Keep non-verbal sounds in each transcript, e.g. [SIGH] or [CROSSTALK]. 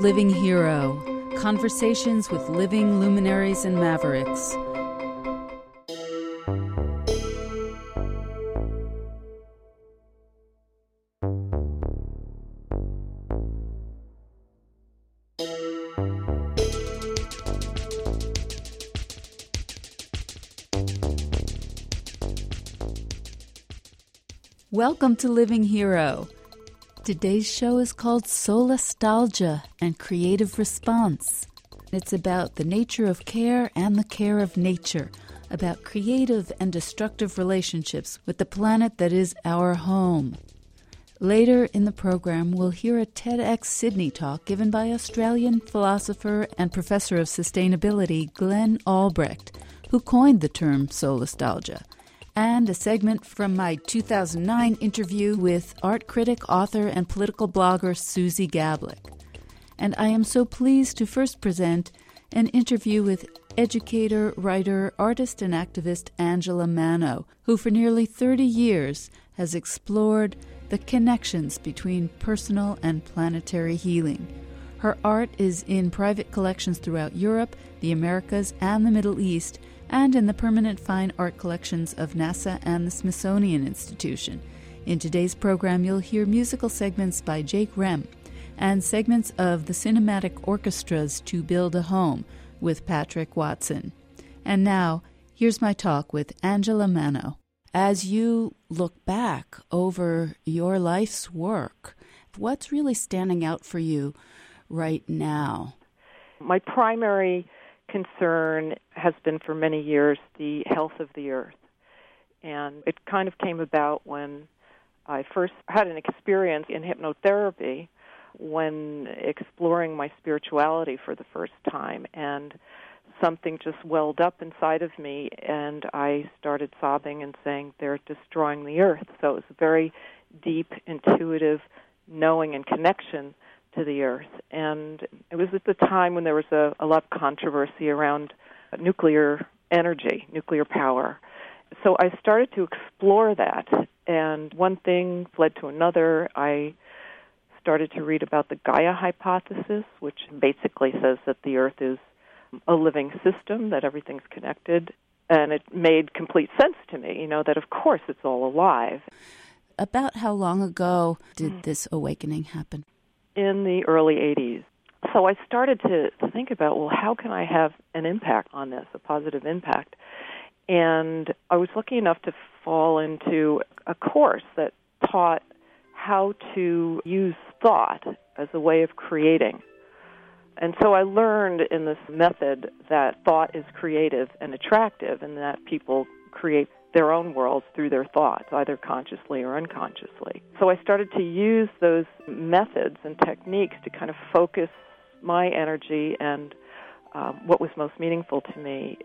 Living Hero Conversations with Living Luminaries and Mavericks. Welcome to Living Hero. Today's show is called Solastalgia and Creative Response. It's about the nature of care and the care of nature, about creative and destructive relationships with the planet that is our home. Later in the program, we'll hear a TEDx Sydney talk given by Australian philosopher and professor of sustainability Glenn Albrecht, who coined the term solastalgia and a segment from my 2009 interview with art critic, author, and political blogger Suzi Gablik. And I am so pleased to first present an interview with educator, writer, artist, and activist Angela Manno, who for nearly 30 years has explored the connections between personal and planetary healing. Her art is in private collections throughout Europe, the Americas, and the Middle East and in the permanent fine art collections of NASA and the Smithsonian Institution. In today's program, you'll hear musical segments by Jake Rem and segments of the cinematic orchestras To Build a Home with Patrick Watson. And now, here's my talk with Angela Manno. As you look back over your life's work, what's really standing out for you right now? My primary concern has been for many years the health of the earth. And it kind of came about when I first had an experience in hypnotherapy when exploring my spirituality for the first time. And something just welled up inside of me, and I started sobbing and saying, They're destroying the earth. So it was a very deep, intuitive knowing and connection to the earth. And it was at the time when there was a, a lot of controversy around nuclear energy, nuclear power. So I started to explore that, and one thing led to another. I started to read about the Gaia hypothesis, which basically says that the earth is a living system, that everything's connected, and it made complete sense to me, you know, that of course it's all alive. About how long ago did hmm. this awakening happen? In the early 80s. So I started to, think about, well, how can I have an impact on this, a positive impact? And I was lucky enough to fall into a course that taught how to use thought as a way of creating. And so I learned in this method that thought is creative and attractive, and that people create their own worlds through their thoughts, either consciously or unconsciously. So I started to use those methods and techniques to kind of focus my energy and um, what was most meaningful to me.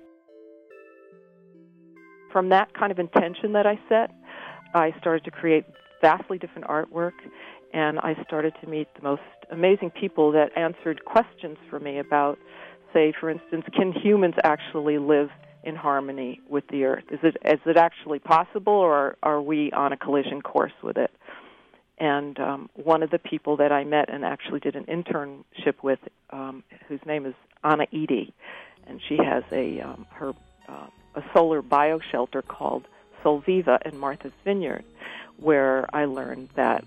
From that kind of intention that I set, I started to create vastly different artwork, and I started to meet the most amazing people that answered questions for me about, say, for instance, can humans actually live in harmony with the earth? Is it is it actually possible, or are we on a collision course with it? And um, one of the people that I met and actually did an internship with, um, whose name is Anna Edey, and she has a um, her uh, a solar bioshelter called Solviva in Martha's Vineyard, where I learned that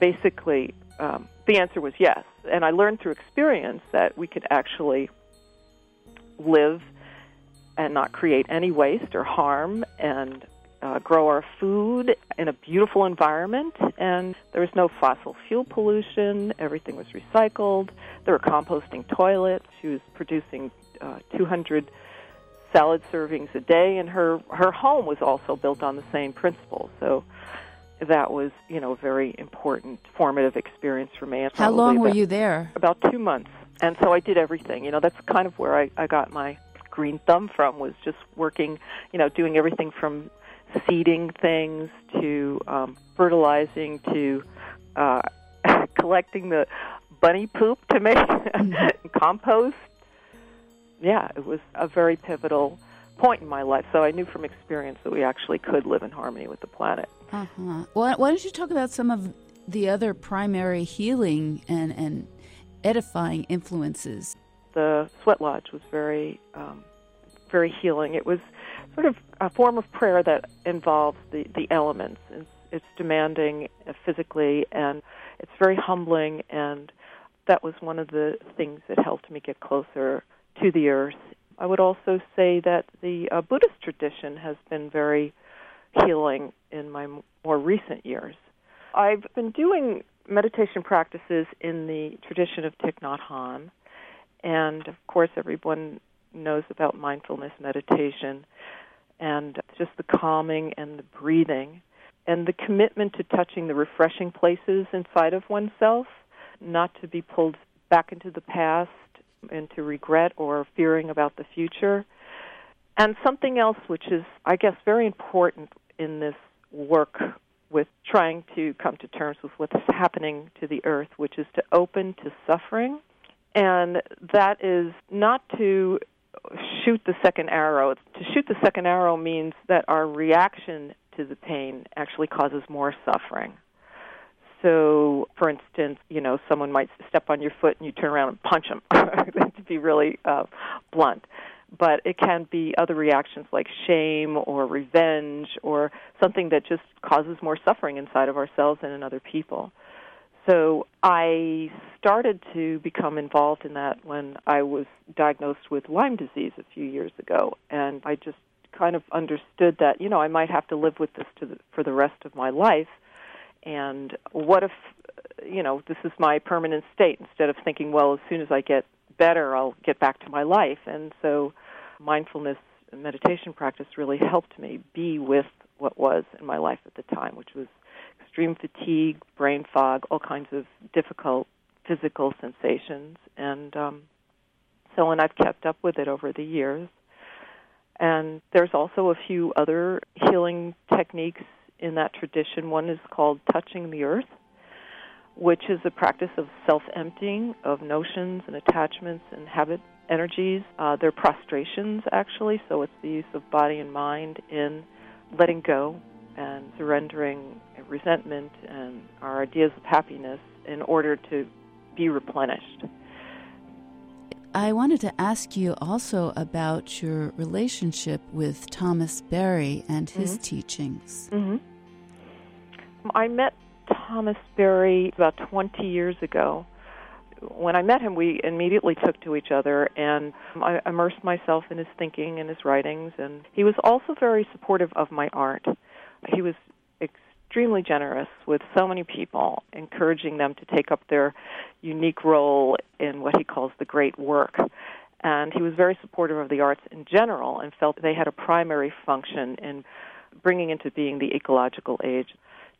basically um, the answer was yes, and I learned through experience that we could actually live and not create any waste or harm and uh, grow our food in a beautiful environment. And there was no fossil fuel pollution. Everything was recycled. There were composting toilets. She was producing uh, 200 salad servings a day, and her her home was also built on the same principle. So that was, you know, a very important formative experience for me. How long were you there? About two months. And so I did everything. You know, that's kind of where I, I got my green thumb from was just working, you know, doing everything from seeding things to um, fertilizing to uh, [LAUGHS] collecting the bunny poop to make [LAUGHS] compost. Yeah, it was a very pivotal point in my life. So I knew from experience that we actually could live in harmony with the planet. Uh-huh. Well, why don't you talk about some of the other primary healing and, and edifying influences. The sweat lodge was very, um, very healing. It was sort of a form of prayer that involves the, the elements. It's, it's demanding physically, and it's very humbling, and that was one of the things that helped me get closer to the earth. I would also say that the uh, Buddhist tradition has been very healing in my more recent years. I've been doing meditation practices in the tradition of Thich Nhat Hanh, and of course, everyone knows about mindfulness meditation and just the calming and the breathing and the commitment to touching the refreshing places inside of oneself, not to be pulled back into the past into regret or fearing about the future. And something else which is, I guess, very important in this work with trying to come to terms with what's happening to the earth, which is to open to suffering. And that is not to shoot the second arrow. To shoot the second arrow means that our reaction to the pain actually causes more suffering. So, for instance, you know, someone might step on your foot and you turn around and punch them, [LAUGHS] to be really uh, blunt. But it can be other reactions like shame or revenge or something that just causes more suffering inside of ourselves and in other people. So I started to become involved in that when I was diagnosed with Lyme disease a few years ago, and I just kind of understood that you know I might have to live with this the, for the rest of my life. And what if you know this is my permanent state? Instead of thinking, well, as soon as I get better, I'll get back to my life. And so, mindfulness meditation practice really helped me be with what was in my life at the time, which was extreme fatigue, brain fog, all kinds of difficult physical sensations. And um, so, and I've kept up with it over the years. And there's also a few other healing techniques in that tradition. One is called touching the earth, which is a practice of self emptying of notions and attachments and habit energies. Uh, they're prostrations, actually, so it's the use of body and mind in letting go and surrendering resentment and our ideas of happiness in order to be replenished. I wanted to ask you also about your relationship with Thomas Berry and his mm-hmm. teachings. Mm-hmm. I met Thomas Berry about 20 years ago. When I met him, we immediately took to each other, and I immersed myself in his thinking and his writings. And he was also very supportive of my art. He was extremely generous with so many people, encouraging them to take up their unique role in what he calls the great work. And he was very supportive of the arts in general and felt they had a primary function in bringing into being the ecological age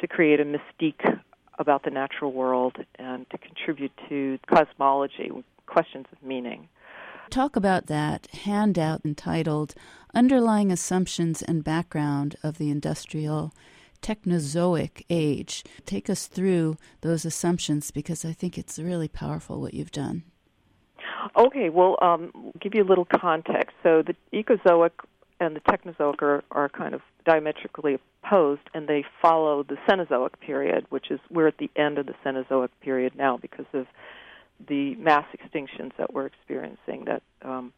to create a mystique about the natural world and to contribute to cosmology, questions of meaning. Talk about that handout entitled Underlying Assumptions and Background of the Industrial Technozoic Age. Take us through those assumptions because I think it's really powerful what you've done. Okay, well, um, give you a little context. So the Ecozoic and the Technozoic are, are kind of diametrically opposed, and they follow the Cenozoic period, which is we're at the end of the Cenozoic period now because of the mass extinctions that we're experiencing. That um,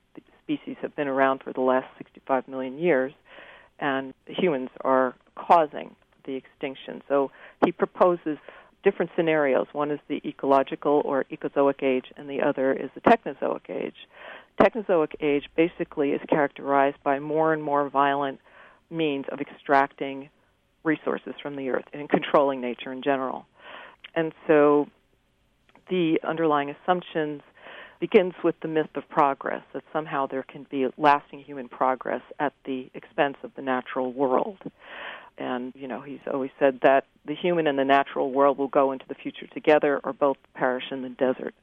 species have been around for the last 65 million years, and humans are causing the extinction. So he proposes different scenarios. One is the ecological or ecozoic age, and the other is the technozoic age. Technozoic age basically is characterized by more and more violent means of extracting resources from the earth and controlling nature in general. And so the underlying assumptions begins with the myth of progress that somehow there can be lasting human progress at the expense of the natural world and you know he's always said that the human and the natural world will go into the future together or both perish in the desert.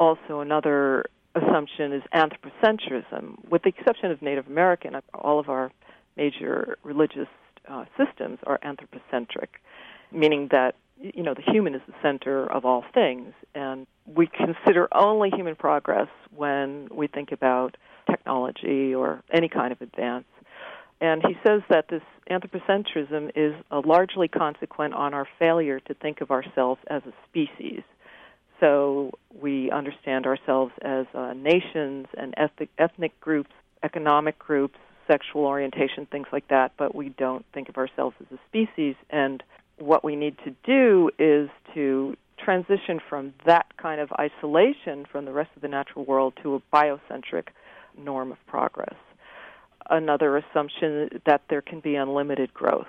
Also another assumption is anthropocentrism. With the exception of native american all of our major religious uh, systems are anthropocentric meaning that you know the human is the center of all things. And we consider only human progress when we think about technology or any kind of advance and he says that this anthropocentrism is largely consequent on our failure to think of ourselves as a species. So we understand ourselves as uh, nations and ethnic, ethnic groups, economic groups, sexual orientation, things like that, but we don't think of ourselves as a species. And what we need to do is to transition from that kind of isolation from the rest of the natural world to a biocentric norm of progress. Another assumption that there can be unlimited growth,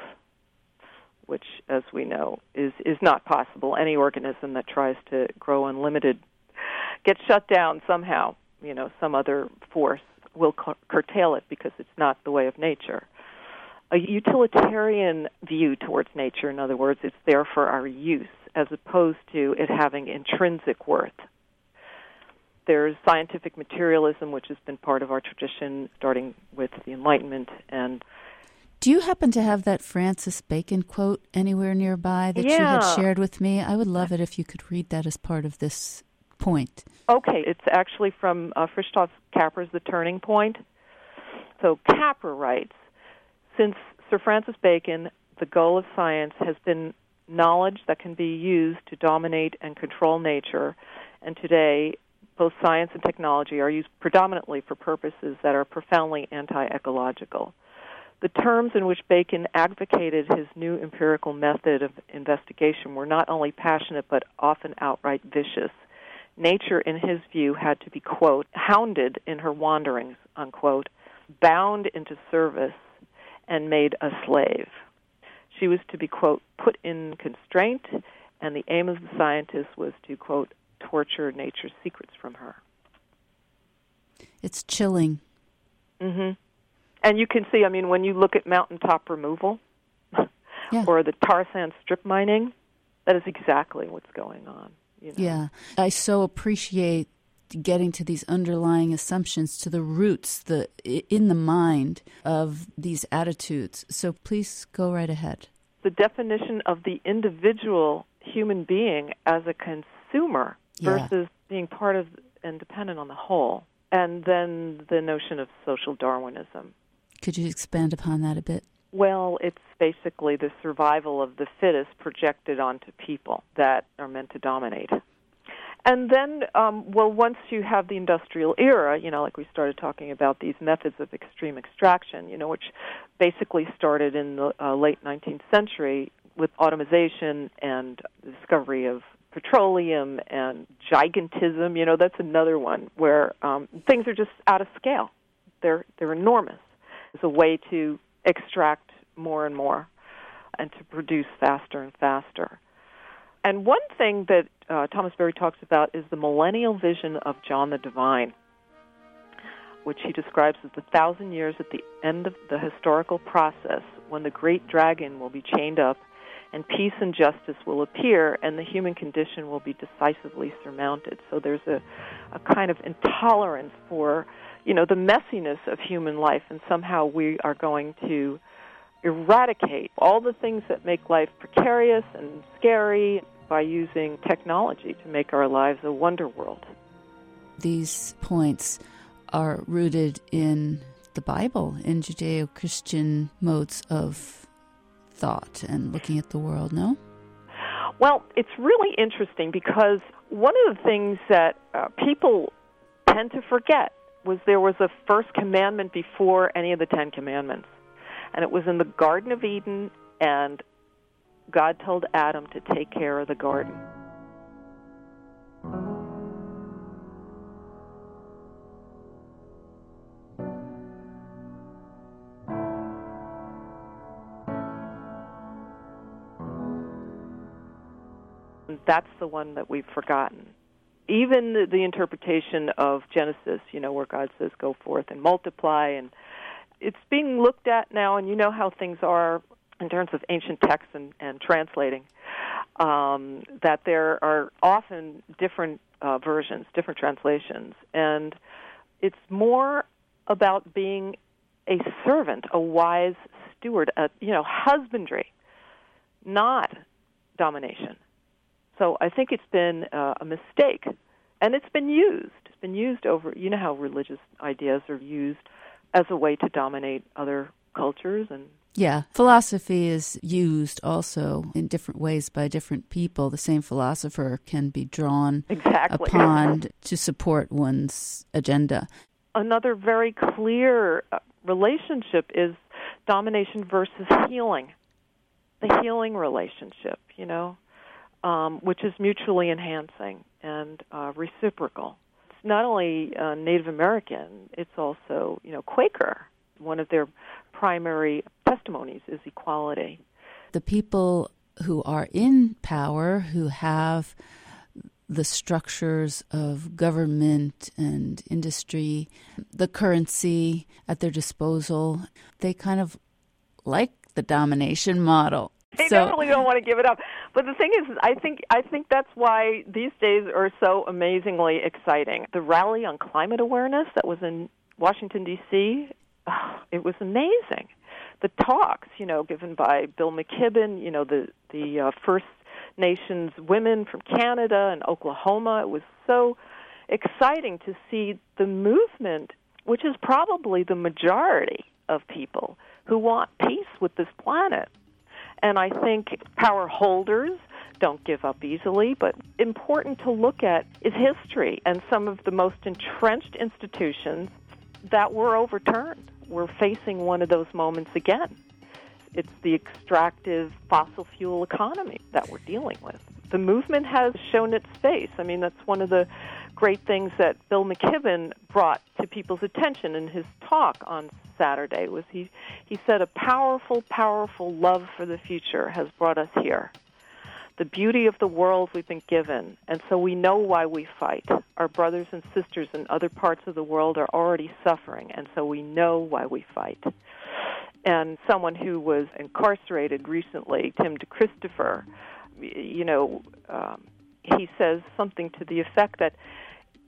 which, as we know, is, is not possible. Any organism that tries to grow unlimited gets shut down somehow. You know, some other force will curtail it because it's not the way of nature. A utilitarian view towards nature, in other words, it's there for our use as opposed to it having intrinsic worth. There's scientific materialism, which has been part of our tradition starting with the Enlightenment and do you happen to have that Francis Bacon quote anywhere nearby that yeah. you had shared with me? I would love it if you could read that as part of this point. Okay, it's actually from uh, Fritjof Capra's The Turning Point. So Capra writes, since Sir Francis Bacon, the goal of science has been knowledge that can be used to dominate and control nature, and today both science and technology are used predominantly for purposes that are profoundly anti-ecological. The terms in which Bacon advocated his new empirical method of investigation were not only passionate but often outright vicious nature, in his view, had to be, quote, hounded in her wanderings, unquote, bound into service, and made a slave. She was to be, quote, put in constraint, and the aim of the scientist was to, quote, torture nature's secrets from her. It's chilling. hmm And you can see, I mean, when you look at mountaintop removal [LAUGHS] yeah. or the tar sand strip mining, that is exactly what's going on. You know? Yeah. I so appreciate getting to these underlying assumptions to the roots the in the mind of these attitudes so please go right ahead the definition of the individual human being as a consumer yeah. versus being part of and dependent on the whole and then the notion of social darwinism could you expand upon that a bit well, it's basically the survival of the fittest projected onto people that are meant to dominate. And then, um, well, once you have the industrial era, you know, like we started talking about these methods of extreme extraction, you know, which basically started in the uh, late 19th century with automation and the discovery of petroleum and gigantism. You know, that's another one where um, things are just out of scale. They're they're enormous. It's a way to extract more and more and to produce faster and faster. And one thing that uh, Thomas Berry talks about is the millennial vision of John the Divine, which he describes as the thousand years at the end of the historical process when the great dragon will be chained up and peace and justice will appear and the human condition will be decisively surmounted. So there's a, a kind of intolerance for you know the messiness of human life and somehow we are going to eradicate all the things that make life precarious and scary by using technology to make our lives a wonder world. These points are rooted in the Bible, in Judeo Christian modes of thought and looking at the world, no? Well, it's really interesting because one of the things that uh, people tend to forget was there was a first commandment before any of the Ten Commandments. And it was in the Garden of Eden, and God told Adam to take care of the garden. That's the one that we've forgotten even the, the interpretation of Genesis, you know, where God says, "Go forth and multiply," and it's being looked at now, and you know how things are in terms of ancient texts and, and translating. Um, that there are often different uh, versions, different translations, and it's more about being a servant, a wise steward, a you know husbandry, not domination. So I think it's been uh, a mistake, and it's been used. It's been used over. You know how religious ideas are used as a way to dominate other cultures and Yeah, philosophy is used also in different ways by different people. The same philosopher can be drawn exactly. upon to support one's agenda. Another very clear uh, relationship is domination versus healing. The healing relationship, you know, um, which is mutually enhancing and uh, reciprocal. It's not only uh, Native American; it's also, you know, Quaker. One of their primary testimonies is equality. The people who are in power, who have the structures of government and industry, the currency at their disposal, they kind of like the domination model. [LAUGHS] They so, definitely don't want to give it up. But the thing is, I think I think that's why these days are so amazingly exciting. The rally on climate awareness that was in Washington D.C. Oh, [SIGHS] it was amazing. The talks, you know, given by Bill McKibben, you know, the the uh, First Nations women from Canada and Oklahoma. It was so exciting to see the movement, which is probably the majority of people who want peace with this planet. And I think power holders don't give up easily, but important to look at is history and some of the most entrenched institutions that were overturned we're facing one of those moments again. It's the extractive fossil fuel economy that we're dealing with. The movement has shown its face. I mean, that's one of the great things that Bill McKibben brought to people's attention in his talk on Saturday was he he said a powerful powerful love for the future has brought us here the beauty of the world we've been given, and so we know why we fight. Our brothers and sisters in other parts of the world are already suffering, and so we know why we fight. And someone who was incarcerated recently, Tim DeChristopher, you know, um, he says something to the effect that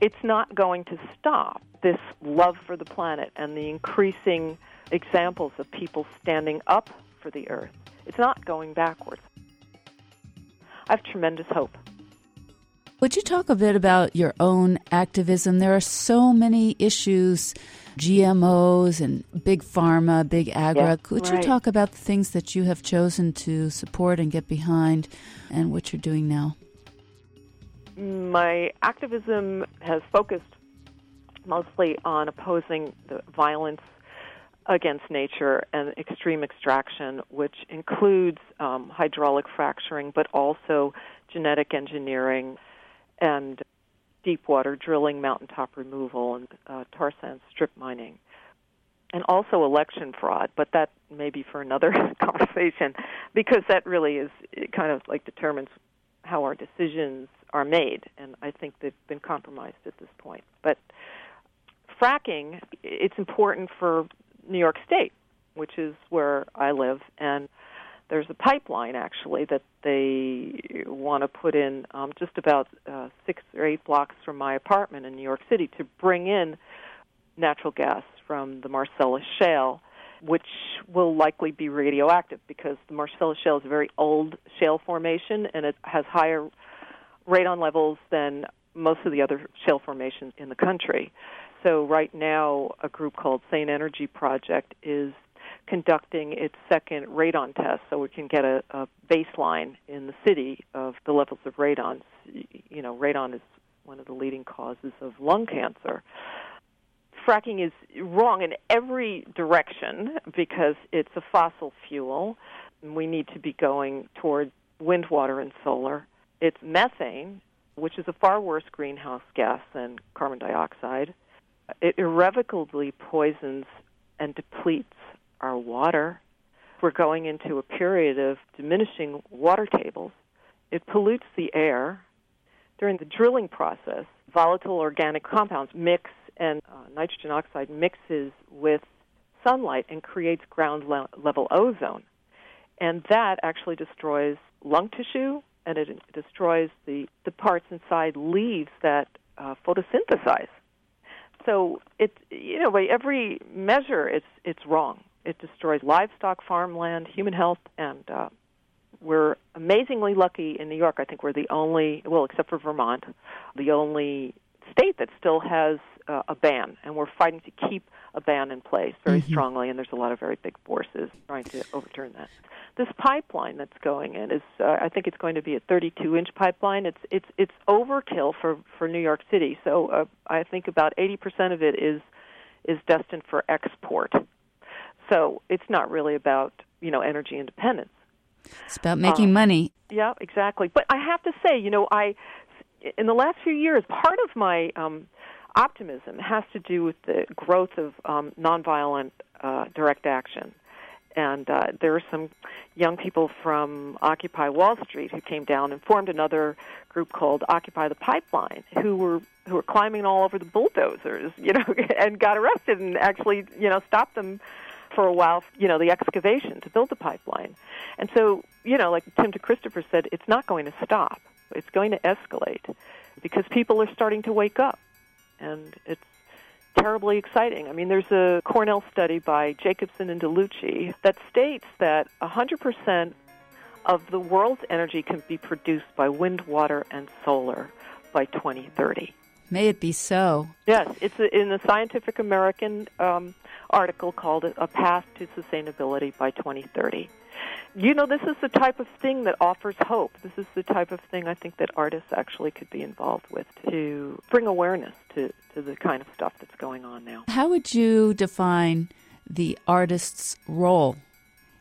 it's not going to stop this love for the planet and the increasing examples of people standing up for the earth. It's not going backwards. I have tremendous hope. Would you talk a bit about your own activism? There are so many issues GMOs and big pharma, big agri. Yes, Could right. you talk about the things that you have chosen to support and get behind and what you're doing now? My activism has focused mostly on opposing the violence against nature and extreme extraction, which includes um, hydraulic fracturing, but also genetic engineering and deep water drilling, mountaintop removal, and uh, tar sand strip mining. And also election fraud, but that may be for another [LAUGHS] conversation because that really is it, kind of like determines how our decisions are made, and I think they've been compromised at this point. But fracking, it's important for New York State, which is where I live, and there's a pipeline actually that they want to put in um, just about uh, six or eight blocks from my apartment in New York City to bring in natural gas from the Marcellus Shale, which will likely be radioactive because the Marcellus Shale is a very old shale formation and it has higher radon levels than most of the other shale formations in the country. So right now, a group called Sane Energy Project is conducting its second radon test, so we can get a, a baseline in the city of the levels of radon. You know, radon is one of the leading causes of lung cancer. Fracking is wrong in every direction because it's a fossil fuel. We need to be going toward wind, water, and solar. It's methane, which is a far worse greenhouse gas than carbon dioxide it irrevocably poisons and depletes our water. We're going into a period of diminishing water tables. It pollutes the air. During the drilling process, volatile organic compounds mix and uh, nitrogen oxide mixes with sunlight and creates ground le- level ozone. And that actually destroys lung tissue and it destroys the, the parts inside leaves that uh, photosynthesize so it's you know by every measure it's it's wrong. It destroys livestock, farmland, human health, and uh, we're amazingly lucky in New York. I think we're the only well, except for Vermont, the only state that still has uh, a ban, and we're fighting to keep a ban in place very Mhm. strongly. And there's a lot of very big forces trying to overturn that. This pipeline that's going in is, uh, I think, it's going to be a 32-inch pipeline. It's it's it's overkill for for New York City. So uh, I think about 80% of it is is destined for export. So it's not really about you know energy independence. It's about making Um, money. Yeah, exactly. But I have to say, you know, I in the last few years, part of my um, optimism has to do with the growth of um, nonviolent uh, direct action. And uh, there are some young people from Occupy Wall Street who came down and formed another group called Occupy the Pipeline, who were who were climbing all over the bulldozers, [LAUGHS] you know, and got arrested and actually, you know, stopped them for a while, you know, the excavation to build the pipeline. And so, you know, like Tim DeChristopher said, it's not going to stop. It's going to escalate because people are starting to wake up. And it's terribly exciting. I mean, there's a Cornell study by Jacobson and Delucchi that states that 100% of the world's energy can be produced by wind, water, and solar by 2030. May it be so. Yes, it's in the Scientific American um, article called "A Path to Sustainability by 2030." You know, this is the type of thing that offers hope. This is the type of thing I think that artists actually could be involved with to bring awareness to, to the kind of stuff that's going on now. How would you define the artist's role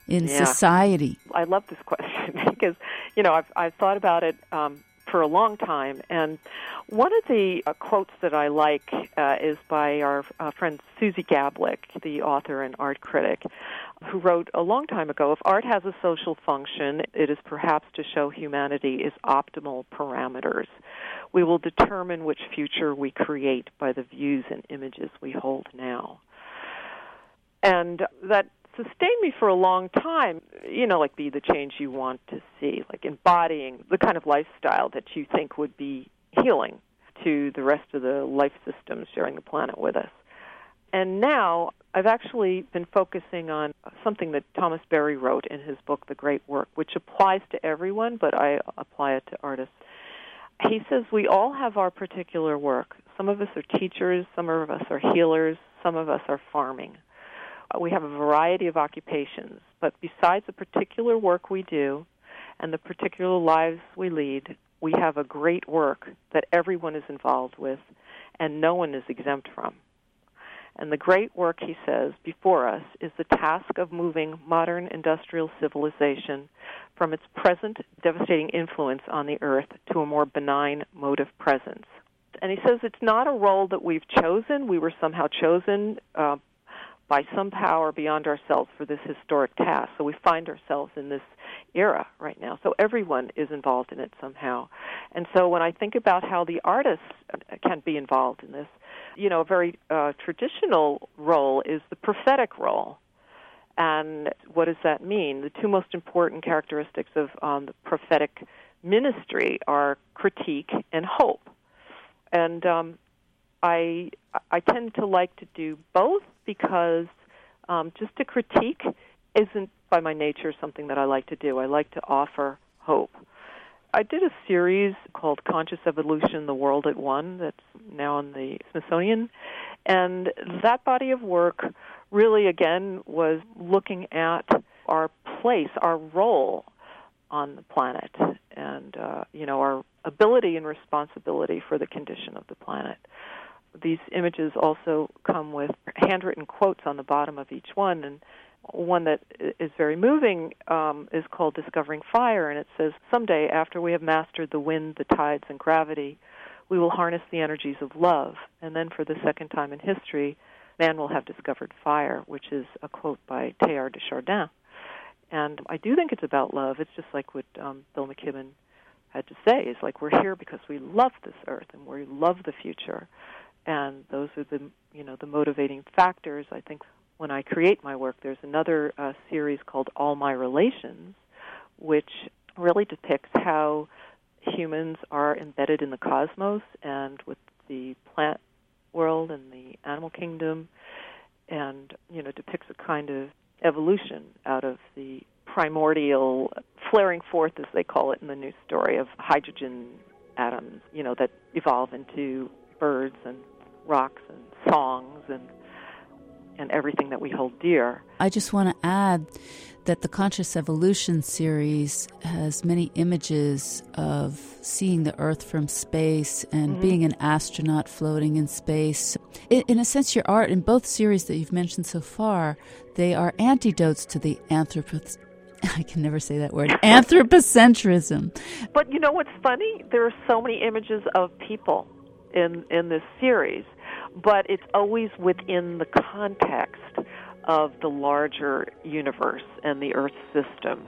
in Yeah. society? I love this [LAUGHS] question because you know I've I've thought about it um, for a long time, and one of the uh, quotes that I like uh, is by our uh, friend Suzi Gablik, the author and art critic, who wrote a long time ago: "If art has a social function, it is perhaps to show humanity is optimal parameters. We will determine which future we create by the views and images we hold now." and that sustained me for a long time you know like be the change you want to see like embodying the kind of lifestyle that you think would be healing to the rest of the life systems sharing the planet with us. And now I've actually been focusing on something that Thomas Berry wrote in his book The Great Work which applies to everyone but I apply it to artists. He says we all have our particular work. Some of us are teachers some of us are healers some of us are farming we have a variety of occupations, but besides the particular work we do and the particular lives we lead, we have a great work that everyone is involved with and no one is exempt from. And the great work, he says, before us is the task of moving modern industrial civilization from its present devastating influence on the earth to a more benign mode of presence. And he says it's not a role that we've chosen. We were somehow chosen uh, by some power beyond ourselves for this historic task. So we find ourselves in this era right now. So everyone is involved in it somehow. And so when I think about how the artists can be involved in this, you know, a very uh, traditional role is the prophetic role. And what does that mean? The two most important characteristics of um, the prophetic ministry are critique and hope. And um, I I tend to like to do both because um, just to critique isn't by my nature something that I like to do. I like to offer hope. I did a series called Conscious Evolution: The World at One that's now in the Smithsonian, and that body of work really again was looking at our place, our role on the planet, and uh, you know our ability and responsibility for the condition of the planet these images also come with handwritten quotes on the bottom of each one and one that is very moving um, is called discovering fire and it says someday after we have mastered the wind the tides and gravity we will harness the energies of love. And then for the second time in history man will have discovered fire which is a quote by teilhard de chardin. And i do think it's about love. It's just like what um, bill mckibben had to say. It's like we're here because we love this earth and we love the future and those are the you know the motivating factors. I think when I create my work, there's another uh, series called All My Relations, which really depicts how humans are embedded in the cosmos and with the plant world and the animal kingdom, and you know depicts a kind of evolution out of the primordial flaring forth, as they call it in the new story, of hydrogen atoms, you know, that evolve into birds and rocks and songs and and everything that we hold dear. I just want to add that the Conscious Evolution series has many images of seeing the Earth from space and mm-hmm. being an astronaut floating in space. In, in, a sense, your art in both series that you've mentioned so far, they are antidotes to the anthropos. [LAUGHS] I can never say that word. [LAUGHS] Anthropocentrism. But you know what's funny? There are so many images of people in in this series, but it's always within the context of the larger universe and the Earth system.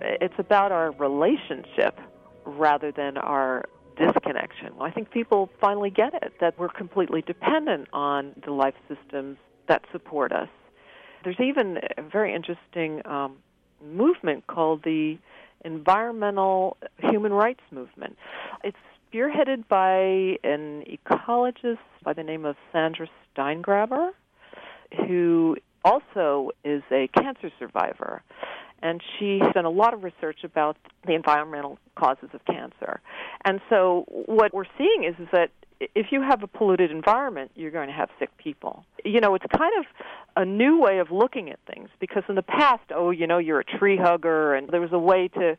It's about our relationship rather than our disconnection. I think people finally get it that we're completely dependent on the life systems that support us. There's even a very interesting um, movement called the Environmental Human Rights Movement. It's spearheaded by an ecologist by the name of Sandra Steingraber, who also is a cancer survivor. And she has done a lot of research about the environmental causes of cancer. And so what we're seeing is, is that if you have a polluted environment, you're going to have sick people. You know, it's kind of a new way of looking at things because in the past, oh, you know, you're a tree hugger, and there was a way to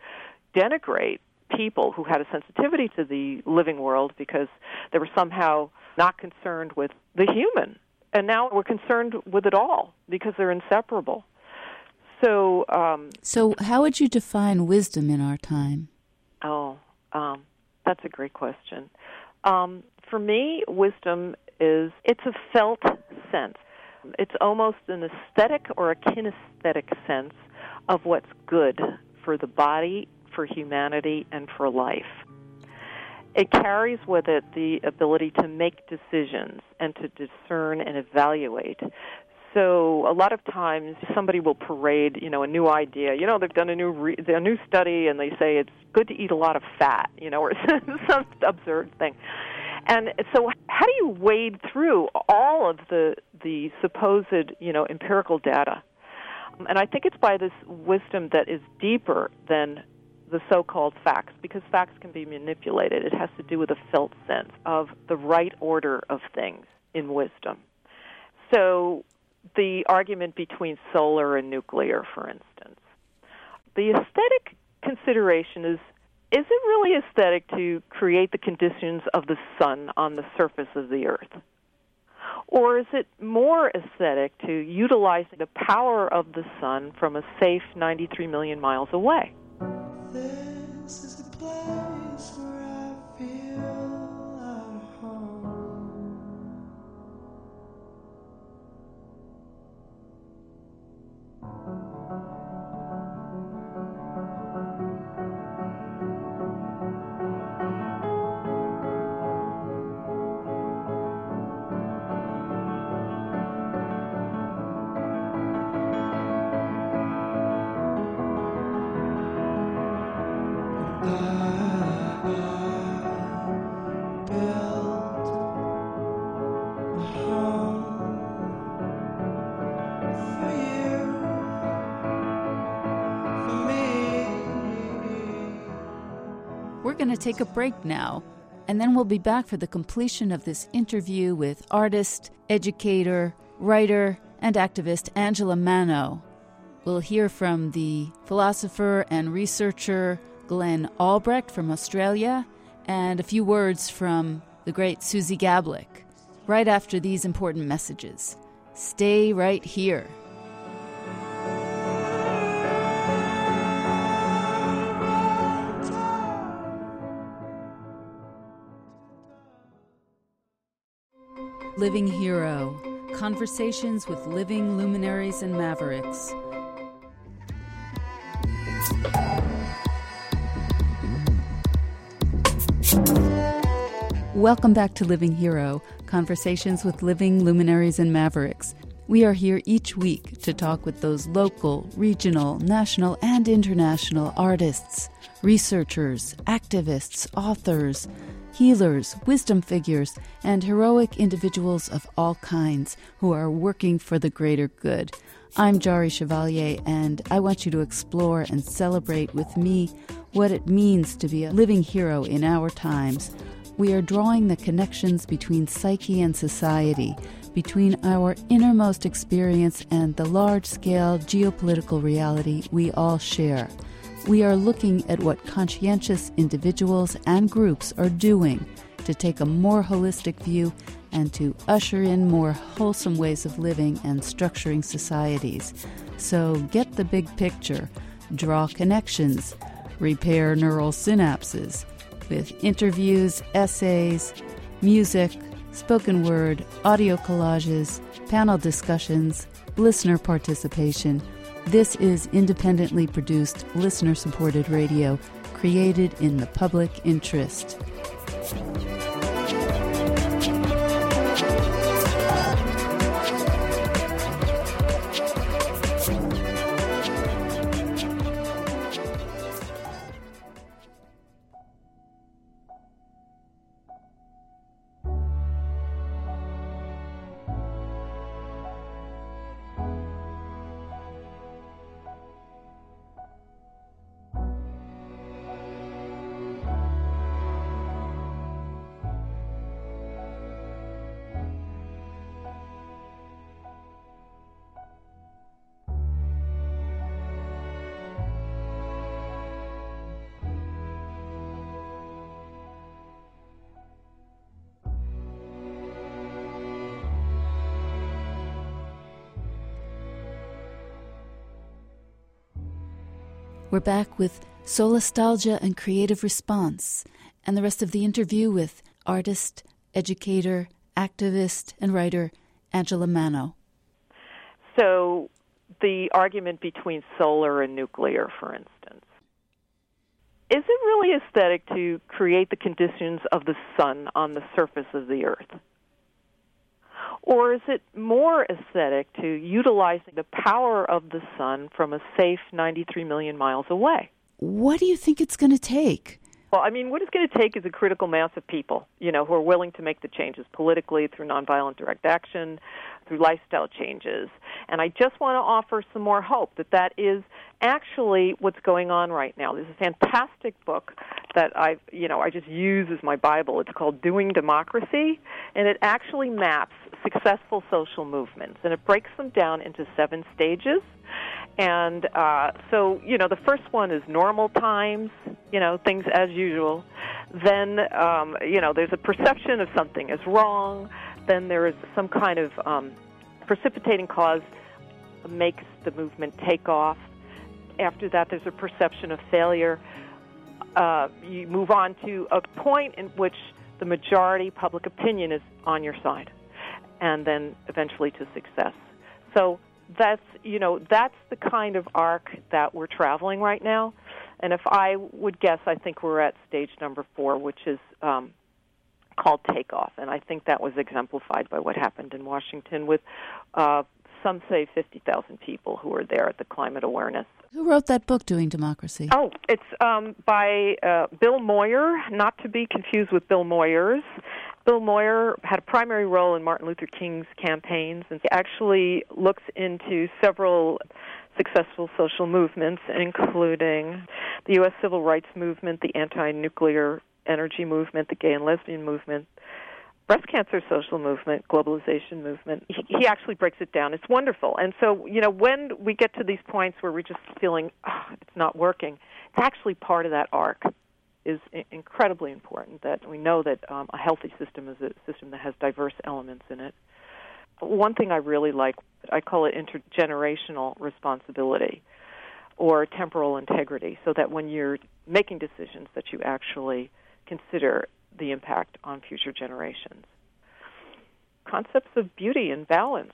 denigrate people who had a sensitivity to the living world because they were somehow not concerned with the human and now we're concerned with it all because they're inseparable. So, um, so how would you define wisdom in our time? Oh, um, that's a great question. Um, for me, wisdom is it's a felt sense. It's almost an aesthetic or a kinesthetic sense of what's good for the body, for humanity, and for life it carries with it the ability to make decisions and to discern and evaluate. So a lot of times somebody will parade, you know, a new idea. You know, they've done a new re- a new study and they say it's good to eat a lot of fat, you know, or [LAUGHS] some absurd thing. And so how do you wade through all of the the supposed, you know, empirical data? And I think it's by this wisdom that is deeper than the so-called facts because facts can be manipulated. It has to do with a felt sense of the right order of things in wisdom. So the argument between solar and nuclear, for instance. The aesthetic consideration is is it really aesthetic to create the conditions of the sun on the surface of the earth? Or is it more aesthetic to utilize the power of the sun from a safe 93 million miles away? This is the place where take a break now, and then we'll be back for the completion of this interview with artist, educator, writer, and activist Angela Manno. We'll hear from the philosopher and researcher Glenn Albrecht from Australia, and a few words from the great Suzi Gablik, right after these important messages. Stay right here. Living Hero Conversations with Living Luminaries and Mavericks. Welcome back to Living Hero Conversations with Living Luminaries and Mavericks. We are here each week to talk with those local, regional, national, and international artists, researchers, activists, authors healers, wisdom figures, and heroic individuals of all kinds who are working for the greater good. I'm Jari Chevalier, and I want you to explore and celebrate with me what it means to be a living hero in our times we are drawing the connections between psyche and society, between our innermost experience and the large scale geopolitical reality we all share. We are looking at what conscientious individuals and groups are doing to take a more holistic view and to usher in more wholesome ways of living and structuring societies. So get the big picture, draw connections, repair neural synapses with interviews, essays, music, spoken word, audio collages, panel discussions, listener participation. This is independently produced, listener supported radio created in the public interest. We're back with Solastalgia and Creative Response, and the rest of the interview with artist, educator, activist, and writer Angela Manno. So, the argument between solar and nuclear, for instance. Is it really aesthetic to create the conditions of the sun on the surface of the earth? Or is it more aesthetic to utilizing the power of the sun from a safe 93 million miles away? What do you think it's going to take? Well, I mean, what it's going to take is a critical mass of people, you know, who are willing to make the changes politically through nonviolent direct action, through lifestyle changes. And I just want to offer some more hope that that is actually what's going on right now. There's a fantastic book that I, you know, I just use as my bible. It's called Doing Democracy, and it actually maps successful social movements, and it breaks them down into seven stages. And uh, so, you know, the first one is normal times, you know, things as usual. Then, um, you know, there's a perception of something is wrong. Then there is some kind of um, precipitating cause makes the movement take off. After that, there's a perception of failure. Uh, you move on to a point in which the majority public opinion is on your side and then eventually to success. So that's you know that's the kind of arc that we're traveling right now. And if I would guess, I think we're at stage number four, which is um, called takeoff. And I think that was exemplified by what happened in Washington with uh, some say 50,000 people who were there at the climate awareness. Who wrote that book, Doing Democracy? Oh, it's um, by uh, Bill Moyer, not to be confused with Bill Moyers. Bill Moyer had a primary role in Martin Luther King's campaigns and actually looks into several successful social movements, including the U.S. Civil Rights Movement, the anti nuclear energy movement, the gay and lesbian movement, breast cancer social movement, globalization movement. He, he actually breaks it down. It's wonderful. And so, you know, when we get to these points where we're just feeling oh, it's not working, it's actually part of that arc is incredibly important that we know that um, a healthy system is a system that has diverse elements in it. One thing I really like, I call it intergenerational responsibility or temporal integrity, so that when you're making decisions that you actually consider the impact on future generations. Concepts of beauty and balance.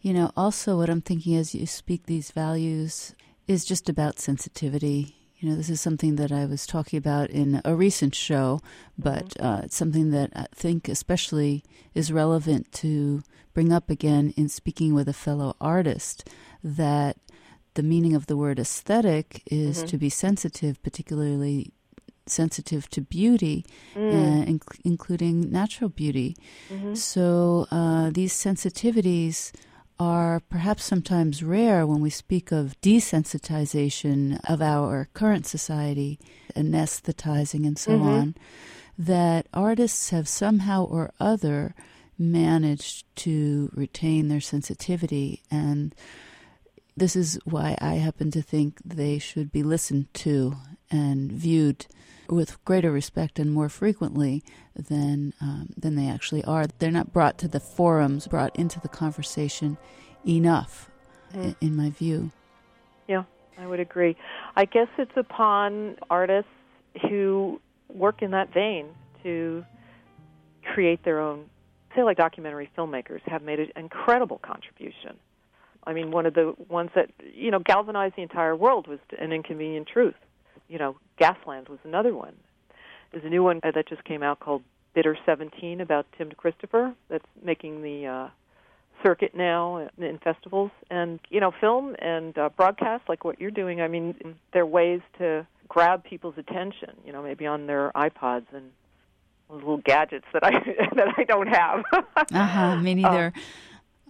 You know, also what I'm thinking as you speak these values is just about sensitivity you know, this is something that I was talking about in a recent show, but mm-hmm. uh, it's something that I think especially is relevant to bring up again in speaking with a fellow artist that the meaning of the word aesthetic is mm-hmm. to be sensitive, particularly sensitive to beauty, mm. uh, inc- including natural beauty. Mm-hmm. So uh, these sensitivities are perhaps sometimes rare when we speak of desensitization of our current society, anesthetizing, and so mm-hmm. on. that artists have somehow or other managed to retain their sensitivity and this is why I happen to think they should be listened to and viewed with greater respect and more frequently than um, than they actually are. They're not brought to the forums, brought into the conversation enough, mm. in my view. Yeah, I would agree. I guess it's upon artists who work in that vein to create their own. Say, like documentary filmmakers have made an incredible contribution I mean, one of the ones that you know galvanized the entire world was an inconvenient truth. You know, Gasland was another one. There's a new one that just came out called Bidder 70 about Tim DeChristopher that's making the uh, circuit now in festivals. And you know, film and uh, broadcast like what you're doing. I mean, they're ways to grab people's attention. You know, maybe on their iPods and little gadgets that I [LAUGHS] that I don't have. uh huh. Me [LAUGHS] neither. Um,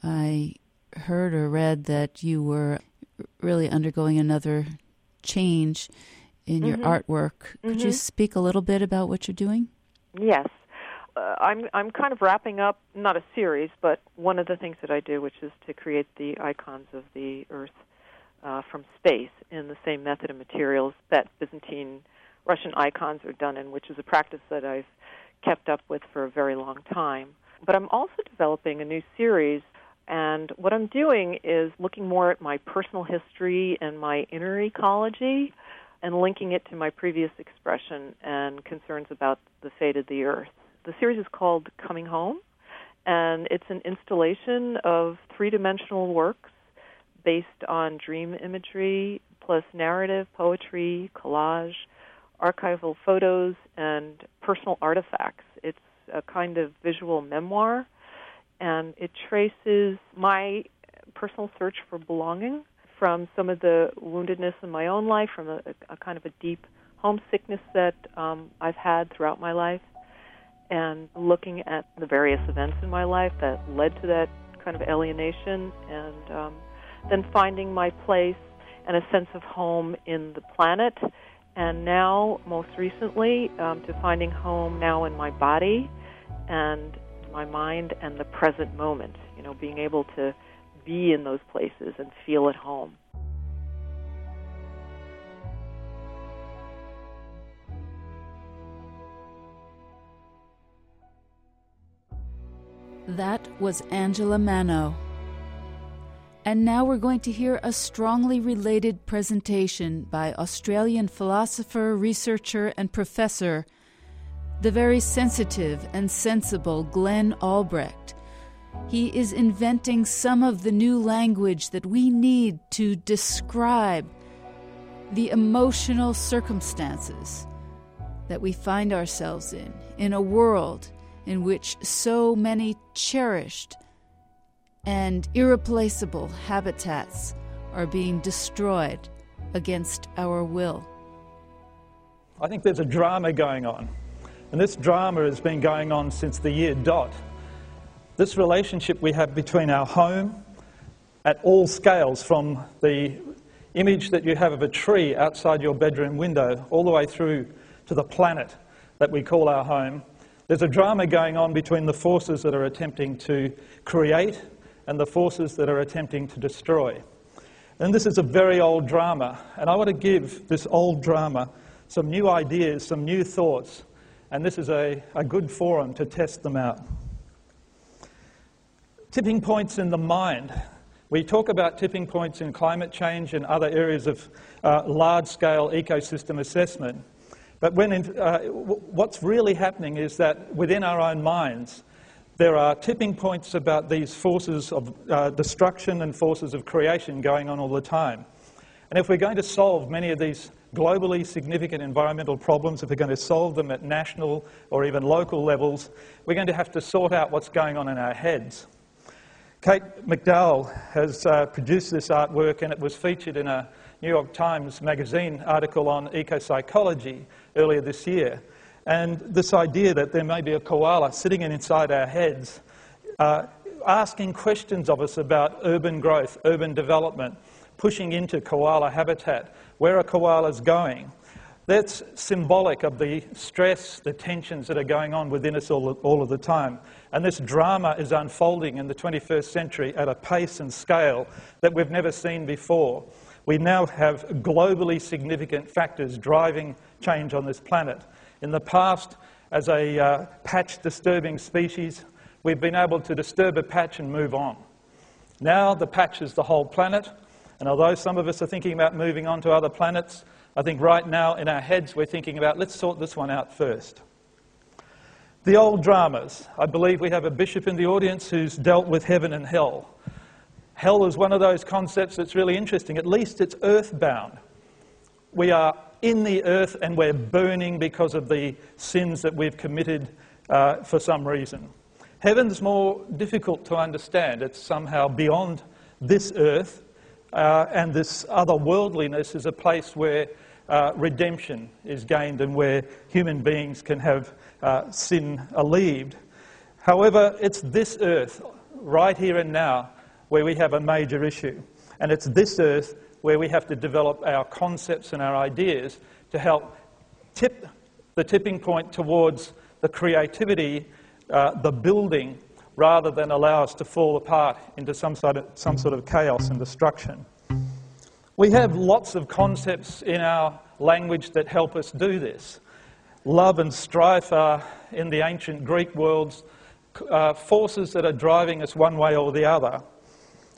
I heard or read that you were really undergoing another change in your mm-hmm. artwork. Could mm-hmm. you speak a little bit about what you're doing? Yes. Uh, I'm I'm kind of wrapping up not a series, but one of the things that I do, which is to create the icons of the Earth uh, from space in the same method and materials that Byzantine Russian icons are done in, which is a practice that I've kept up with for a very long time. But I'm also developing a new series and what I'm doing is looking more at my personal history and my inner ecology and linking it to my previous expression and concerns about the fate of the earth. The series is called Coming Home, and it's an installation of three dimensional works based on dream imagery plus narrative, poetry, collage, archival photos, and personal artifacts. It's a kind of visual memoir and it traces my personal search for belonging from some of the woundedness in my own life, from a, a kind of a deep homesickness that um, I've had throughout my life, and looking at the various events in my life that led to that kind of alienation, and um, then finding my place and a sense of home in the planet, and now, most recently, um, to finding home now in my body and my mind and the present moment, you know, being able to be in those places and feel at home. That was Angela Manno. And now we're going to hear a strongly related presentation by Australian philosopher, researcher, and professor the very sensitive and sensible Glenn Albrecht. He is inventing some of the new language that we need to describe the emotional circumstances that we find ourselves in, in a world in which so many cherished and irreplaceable habitats are being destroyed against our will. I think there's a drama going on and this drama has been going on since the year dot. This relationship we have between our home at all scales, from the image that you have of a tree outside your bedroom window all the way through to the planet that we call our home, there's a drama going on between the forces that are attempting to create and the forces that are attempting to destroy. And this is a very old drama, and I want to give this old drama some new ideas, some new thoughts, and this is a, a good forum to test them out. Tipping points in the mind. We talk about tipping points in climate change and other areas of uh, large scale ecosystem assessment. But when in, uh, what's really happening is that within our own minds, there are tipping points about these forces of uh, destruction and forces of creation going on all the time. And if we're going to solve many of these globally significant environmental problems, if we're going to solve them at national or even local levels, we're going to have to sort out what's going on in our heads. Kate MacDowell has uh, produced this artwork and it was featured in a New York Times Magazine article on eco-psychology earlier this year. And this idea that there may be a koala sitting inside our heads, uh, asking questions of us about urban growth, urban development, pushing into koala habitat, where are koalas going? That's symbolic of the stress, the tensions that are going on within us all, all of the time. And this drama is unfolding in the 21st century at a pace and scale that we've never seen before. We now have globally significant factors driving change on this planet. In the past, as a uh, patch disturbing species, we've been able to disturb a patch and move on. Now the patch is the whole planet, and although some of us are thinking about moving on to other planets, I think right now in our heads we're thinking about let's sort this one out first. The old dramas. I believe we have a bishop in the audience who's dealt with heaven and hell. Hell is one of those concepts that's really interesting. At least it's earthbound. We are in the earth and we're burning because of the sins that we've committed uh, for some reason. Heaven's more difficult to understand. It's somehow beyond this earth, uh, and this other worldliness is a place where uh, redemption is gained and where human beings can have uh, sin alleviated. However, it's this earth, right here and now, where we have a major issue. And it's this earth where we have to develop our concepts and our ideas to help tip the tipping point towards the creativity, uh, the building, rather than allow us to fall apart into some sort of, some sort of chaos and destruction. We have lots of concepts in our language that help us do this. Love and strife are, in the ancient Greek worlds, uh, forces that are driving us one way or the other.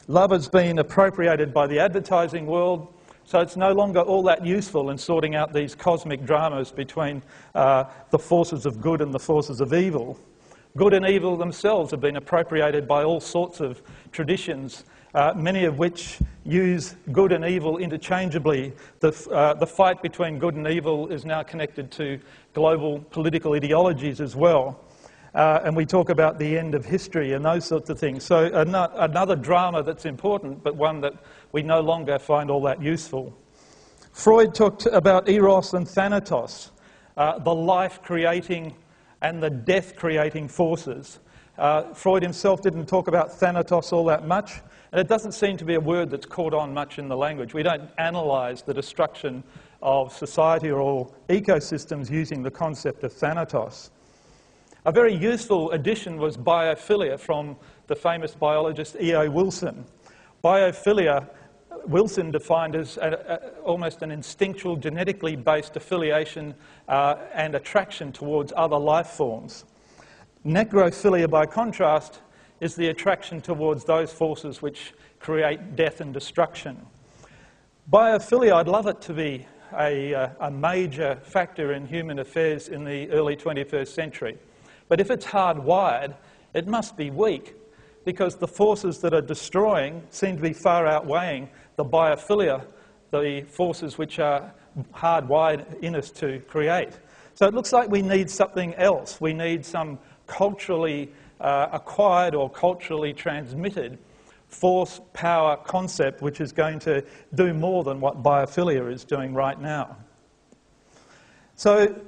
Love has been appropriated by the advertising world, so it's no longer all that useful in sorting out these cosmic dramas between uh, the forces of good and the forces of evil. Good and evil themselves have been appropriated by all sorts of traditions uh, many of which use good and evil interchangeably. The, uh, the fight between good and evil is now connected to global political ideologies as well. Uh, and we talk about the end of history and those sorts of things. So, another drama that's important, but one that we no longer find all that useful. Freud talked about eros and thanatos, uh, the life creating and the death creating forces. Uh, Freud himself didn't talk about thanatos all that much. And it doesn't seem to be a word that's caught on much in the language. We don't analyse the destruction of society or ecosystems using the concept of thanatos. A very useful addition was biophilia from the famous biologist E.O. Wilson. Biophilia, Wilson defined as a, a, almost an instinctual, genetically based affiliation uh, and attraction towards other life forms. Necrophilia, by contrast, is the attraction towards those forces which create death and destruction. Biophilia, I'd love it to be a, uh, a major factor in human affairs in the early 21st century. But if it's hardwired, it must be weak because the forces that are destroying seem to be far outweighing the biophilia, the forces which are hardwired in us to create. So it looks like we need something else. We need some culturally uh, acquired or culturally transmitted force power concept which is going to do more than what biophilia is doing right now. So,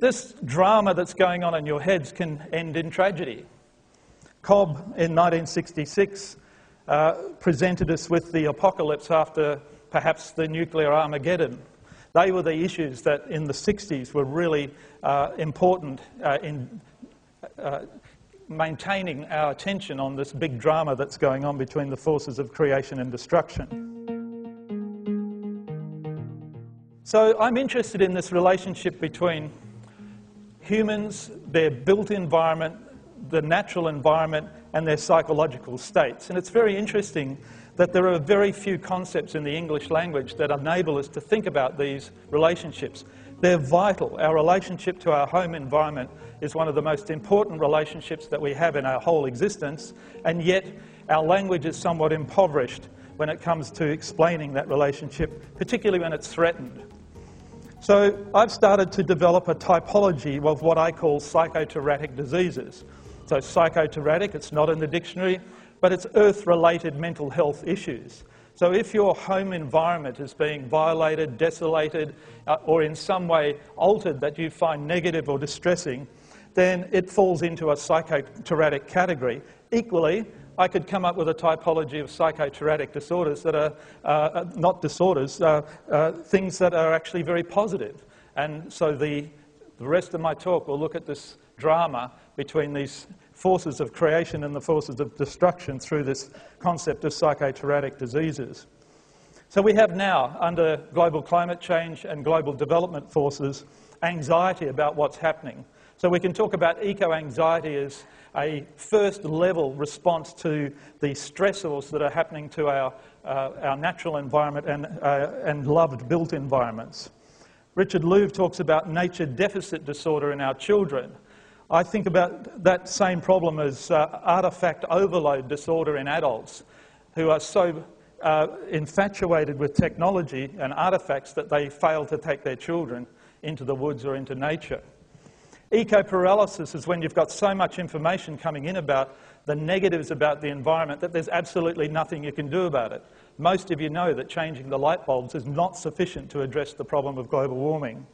this drama that's going on in your heads can end in tragedy. Cobb in 1966 uh, presented us with the apocalypse after perhaps the nuclear Armageddon. They were the issues that in the 60s were really uh, important uh, in uh, maintaining our attention on this big drama that's going on between the forces of creation and destruction. So I'm interested in this relationship between humans, their built environment, the natural environment, and their psychological states. And it's very interesting that there are very few concepts in the English language that enable us to think about these relationships. They're vital. Our relationship to our home environment is one of the most important relationships that we have in our whole existence, and yet our language is somewhat impoverished when it comes to explaining that relationship, particularly when it's threatened. So I've started to develop a typology of what I call psychoterratic diseases. So psychoterratic, it's not in the dictionary, but it's earth-related mental health issues. So if your home environment is being violated, desolated, uh, or in some way altered that you find negative or distressing, then it falls into a psychoterratic category. Equally, I could come up with a typology of psychoterratic disorders that are uh, uh not disorders, uh, uh, things that are actually very positive. And so the, the rest of my talk will look at this drama between these forces of creation and the forces of destruction through this concept of psychoterratic diseases. So we have now, under global climate change and global development forces, anxiety about what's happening. So we can talk about eco-anxiety as a first level response to the stressors that are happening to our, uh, our natural environment and, uh, and loved built environments. Richard Louv talks about nature deficit disorder in our children. I think about that same problem as uh, artifact overload disorder in adults who are so uh, infatuated with technology and artifacts that they fail to take their children into the woods or into nature. Eco-paralysis is when you've got so much information coming in about the negatives about the environment that there's absolutely nothing you can do about it. Most of you know that changing the light bulbs is not sufficient to address the problem of global warming.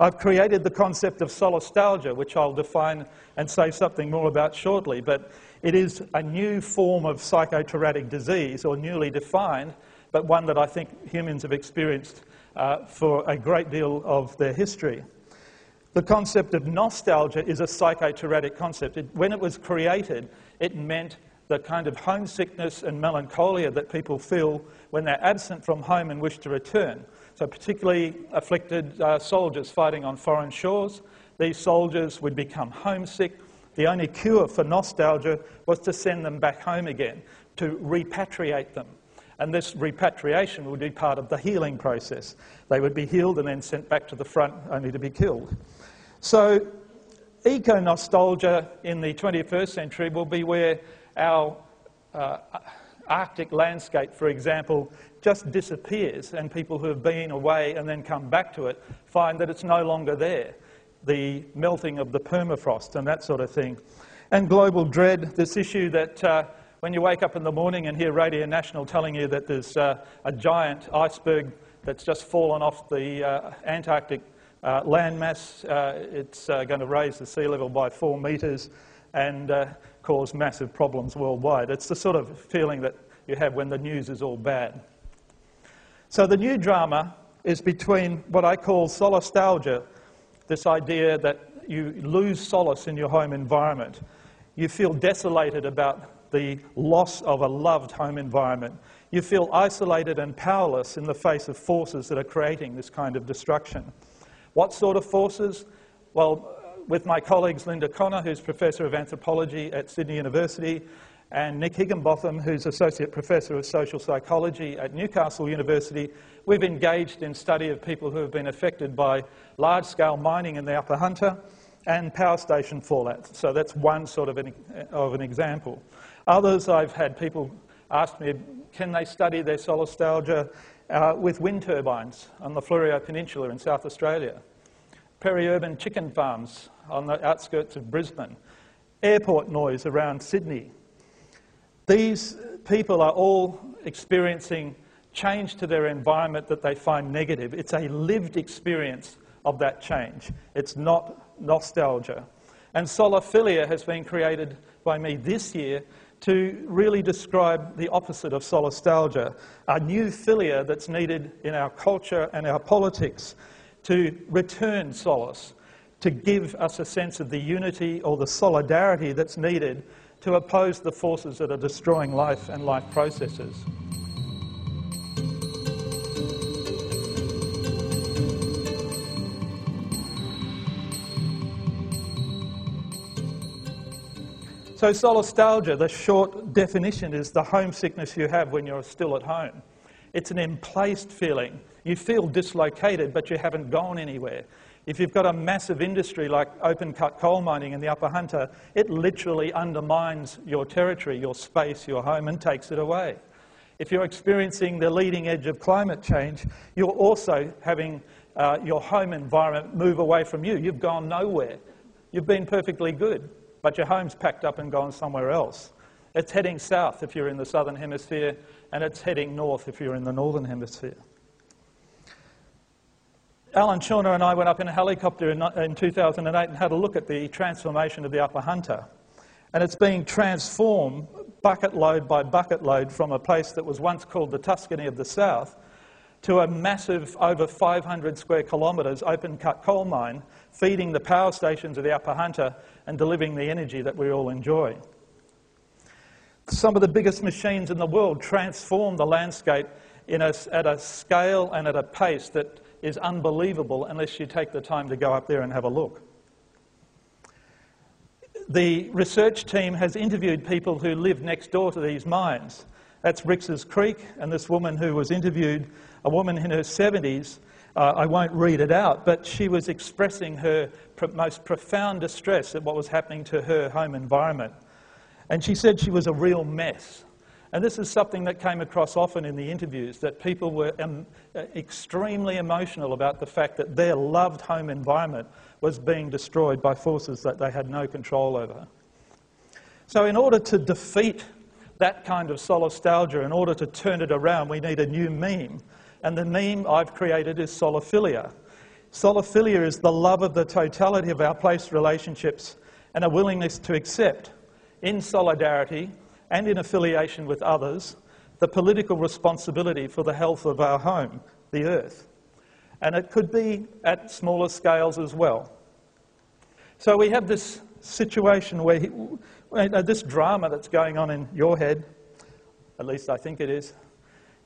I've created the concept of solastalgia, which I'll define and say something more about shortly, but it is a new form of psychoterratic disease, or newly defined, but one that I think humans have experienced uh, for a great deal of their history. The concept of nostalgia is a psychoterratic concept. It, when it was created, it meant the kind of homesickness and melancholia that people feel when they're absent from home and wish to return. So, particularly afflicted uh, soldiers fighting on foreign shores, these soldiers would become homesick, the only cure for nostalgia was to send them back home again, to repatriate them. And this repatriation would be part of the healing process. They would be healed and then sent back to the front only to be killed. So, eco nostalgia in the 21st century will be where our uh, Arctic landscape, for example, just disappears, and people who have been away and then come back to it find that it's no longer there the melting of the permafrost and that sort of thing. And global dread, this issue that uh, when you wake up in the morning and hear Radio National telling you that there's uh, a giant iceberg that's just fallen off the uh, Antarctic uh, landmass, uh, it's uh, going to raise the sea level by four metres and cause massive problems worldwide. It's the sort of feeling that you have when the news is all bad. So the new drama is between what I call solastalgia, this idea that you lose solace in your home environment. You feel desolated about the loss of a loved home environment. You feel isolated and powerless in the face of forces that are creating this kind of destruction. What sort of forces? Well, with my colleagues Linda Connor, who's Professor of Anthropology at Sydney University, and Nick Higginbotham, who's Associate Professor of Social Psychology at Newcastle University, we've engaged in study of people who have been affected by large-scale mining in the Upper Hunter and power station fallout. So that's one sort of an, of an example. Others, I've had people ask me, can they study their solastalgia uh, with wind turbines on the Fleurieu Peninsula in South Australia? Peri-urban chicken farms on the outskirts of Brisbane, airport noise around Sydney. These people are all experiencing change to their environment that they find negative. It's a lived experience of that change. It's not nostalgia. And soliphilia has been created by me this year to really describe the opposite of solastalgia, a new philia that's needed in our culture and our politics to return solace, to give us a sense of the unity or the solidarity that's needed to oppose the forces that are destroying life and life processes. So, solastalgia, the short definition, is the homesickness you have when you're still at home. It's an emplaced feeling. You feel dislocated, but you haven't gone anywhere. If you've got a massive industry like open cut coal mining in the Upper Hunter, it literally undermines your territory, your space, your home, and takes it away. If you're experiencing the leading edge of climate change, you're also having uh, your home environment move away from you. You've gone nowhere. You've been perfectly good but your home's packed up and gone somewhere else. It's heading south if you're in the southern hemisphere, and it's heading north if you're in the northern hemisphere. Alan Chawner and I went up in a helicopter in, in 2008 and had a look at the transformation of the Upper Hunter. And it's being transformed bucket load by bucket load from a place that was once called the Tuscany of the South to a massive, over 500 square kilometres open cut coal mine, feeding the power stations of the Upper Hunter and delivering the energy that we all enjoy. Some of the biggest machines in the world transform the landscape a, at a scale and at a pace that is unbelievable unless you take the time to go up there and have a look. The research team has interviewed people who live next door to these mines. That's Rix's Creek, and this woman who was interviewed, a woman in her 70s, uh, I won't read it out, but she was expressing her pr- most profound distress at what was happening to her home environment. And she said she was a real mess. And this is something that came across often in the interviews that people were um, extremely emotional about the fact that their loved home environment was being destroyed by forces that they had no control over. So, in order to defeat that kind of solastalgia, in order to turn it around, we need a new meme. And the meme I've created is soliphilia. Soliphilia is the love of the totality of our place relationships and a willingness to accept, in solidarity, and in affiliation with others, the political responsibility for the health of our home, the earth. And it could be at smaller scales as well. So we have this situation where he, this drama that's going on in your head, at least I think it is,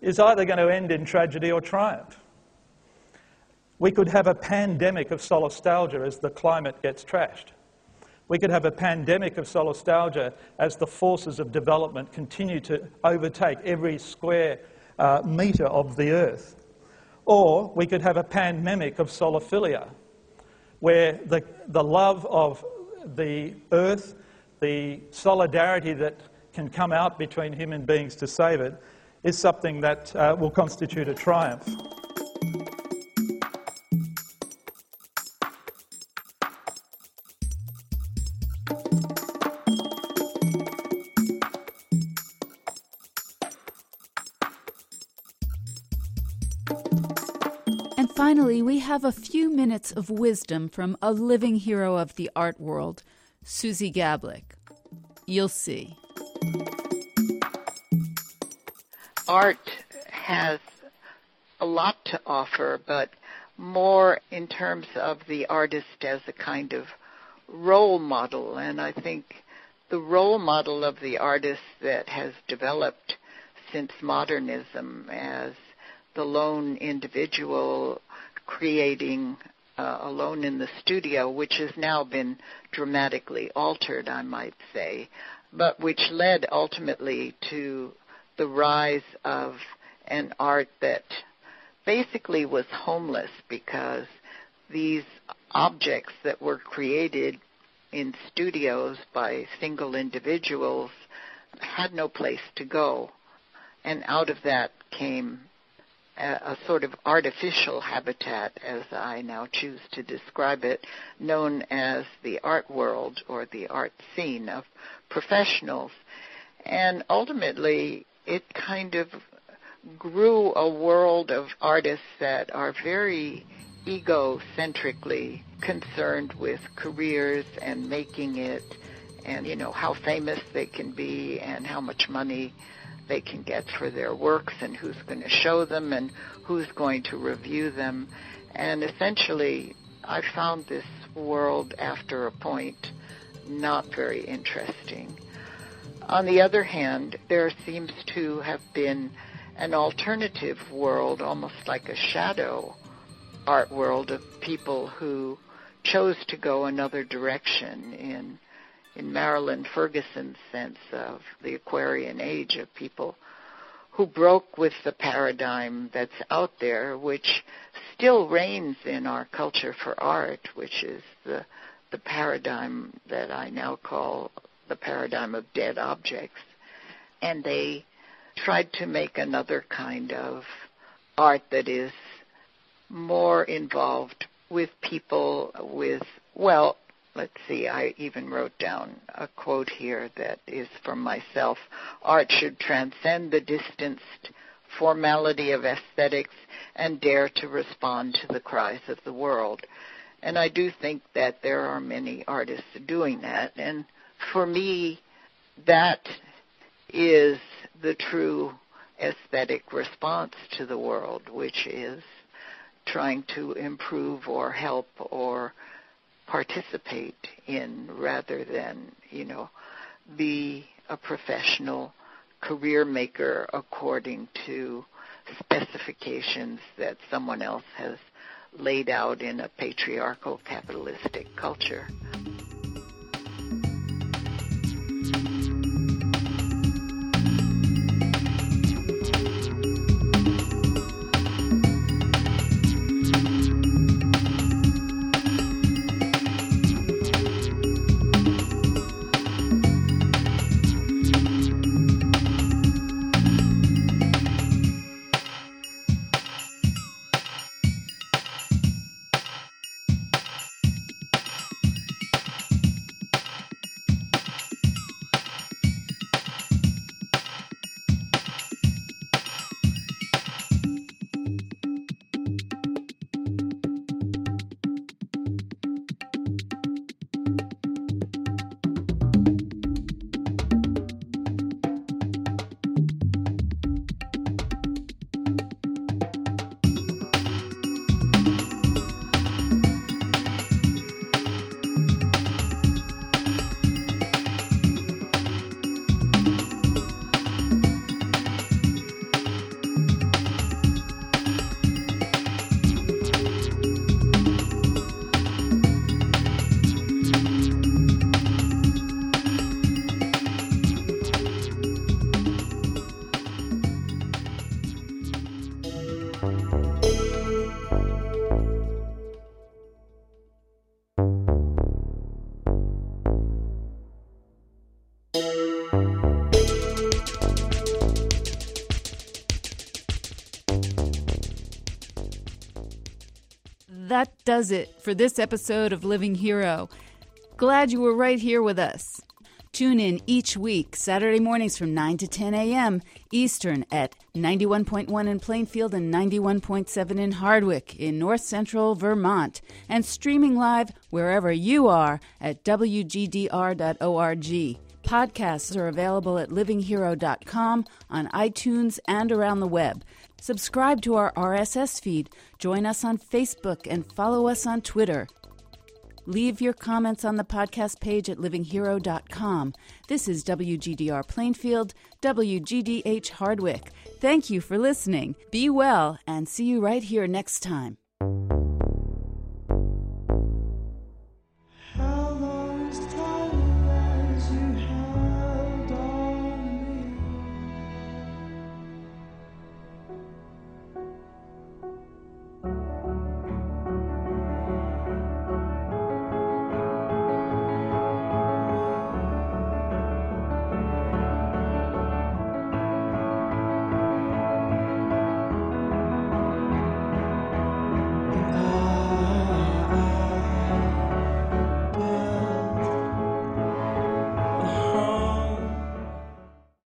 is either going to end in tragedy or triumph. We could have a pandemic of solastalgia as the climate gets trashed. We could have a pandemic of solastalgia as the forces of development continue to overtake every square uh, metre of the earth. Or we could have a pandemic of soliphilia, where the, the love of the earth, the solidarity that can come out between human beings to save it, is something that uh, will constitute a triumph. Have a few minutes of wisdom from a living hero of the art world, Suzi Gablik. You'll see. Art has a lot to offer, but more in terms of the artist as a kind of role model. And I think the role model of the artist that has developed since modernism as the lone individual creating uh, Alone in the Studio, which has now been dramatically altered, I might say, but which led ultimately to the rise of an art that basically was homeless because these objects that were created in studios by single individuals had no place to go. And out of that came a, sort of artificial habitat, as I now choose to describe it, known as the art world or the art scene of professionals. And ultimately, it kind of grew a world of artists that are very egocentrically concerned with careers and making it and you know how famous they can be and how much money they can get for their works and who's going to show them and who's going to review them. And essentially, I found this world after a point not very interesting. On the other hand, there seems to have been an alternative world, almost like a shadow art world of people who chose to go another direction in in Marilyn Ferguson's sense of the Aquarian age of people who broke with the paradigm that's out there, which still reigns in our culture for art, which is the the paradigm that I now call the paradigm of dead objects. And they tried to make another kind of art that is more involved with people with well let's see, I even wrote down a quote here that is from myself. Art should transcend the distanced formality of aesthetics and dare to respond to the cries of the world. And I do think that there are many artists doing that. And for me, that is the true aesthetic response to the world, which is trying to improve or help or participate in rather than, you know, be a professional career maker according to specifications that someone else has laid out in a patriarchal capitalistic culture. Does it for this episode of Living Hero. Glad you were right here with us. Tune in each week, Saturday mornings from 9 to 10 a.m. Eastern at 91.1 in Plainfield and 91.7 in Hardwick in north central Vermont, and streaming live wherever you are at WGDR.org. Podcasts are available at livinghero.com, on iTunes, and around the web. Subscribe to our RSS feed, join us on Facebook, and follow us on Twitter. Leave your comments on the podcast page at livinghero.com. This is WGDR Plainfield, WGDH Hardwick. Thank you for listening. Be well, and see you right here next time.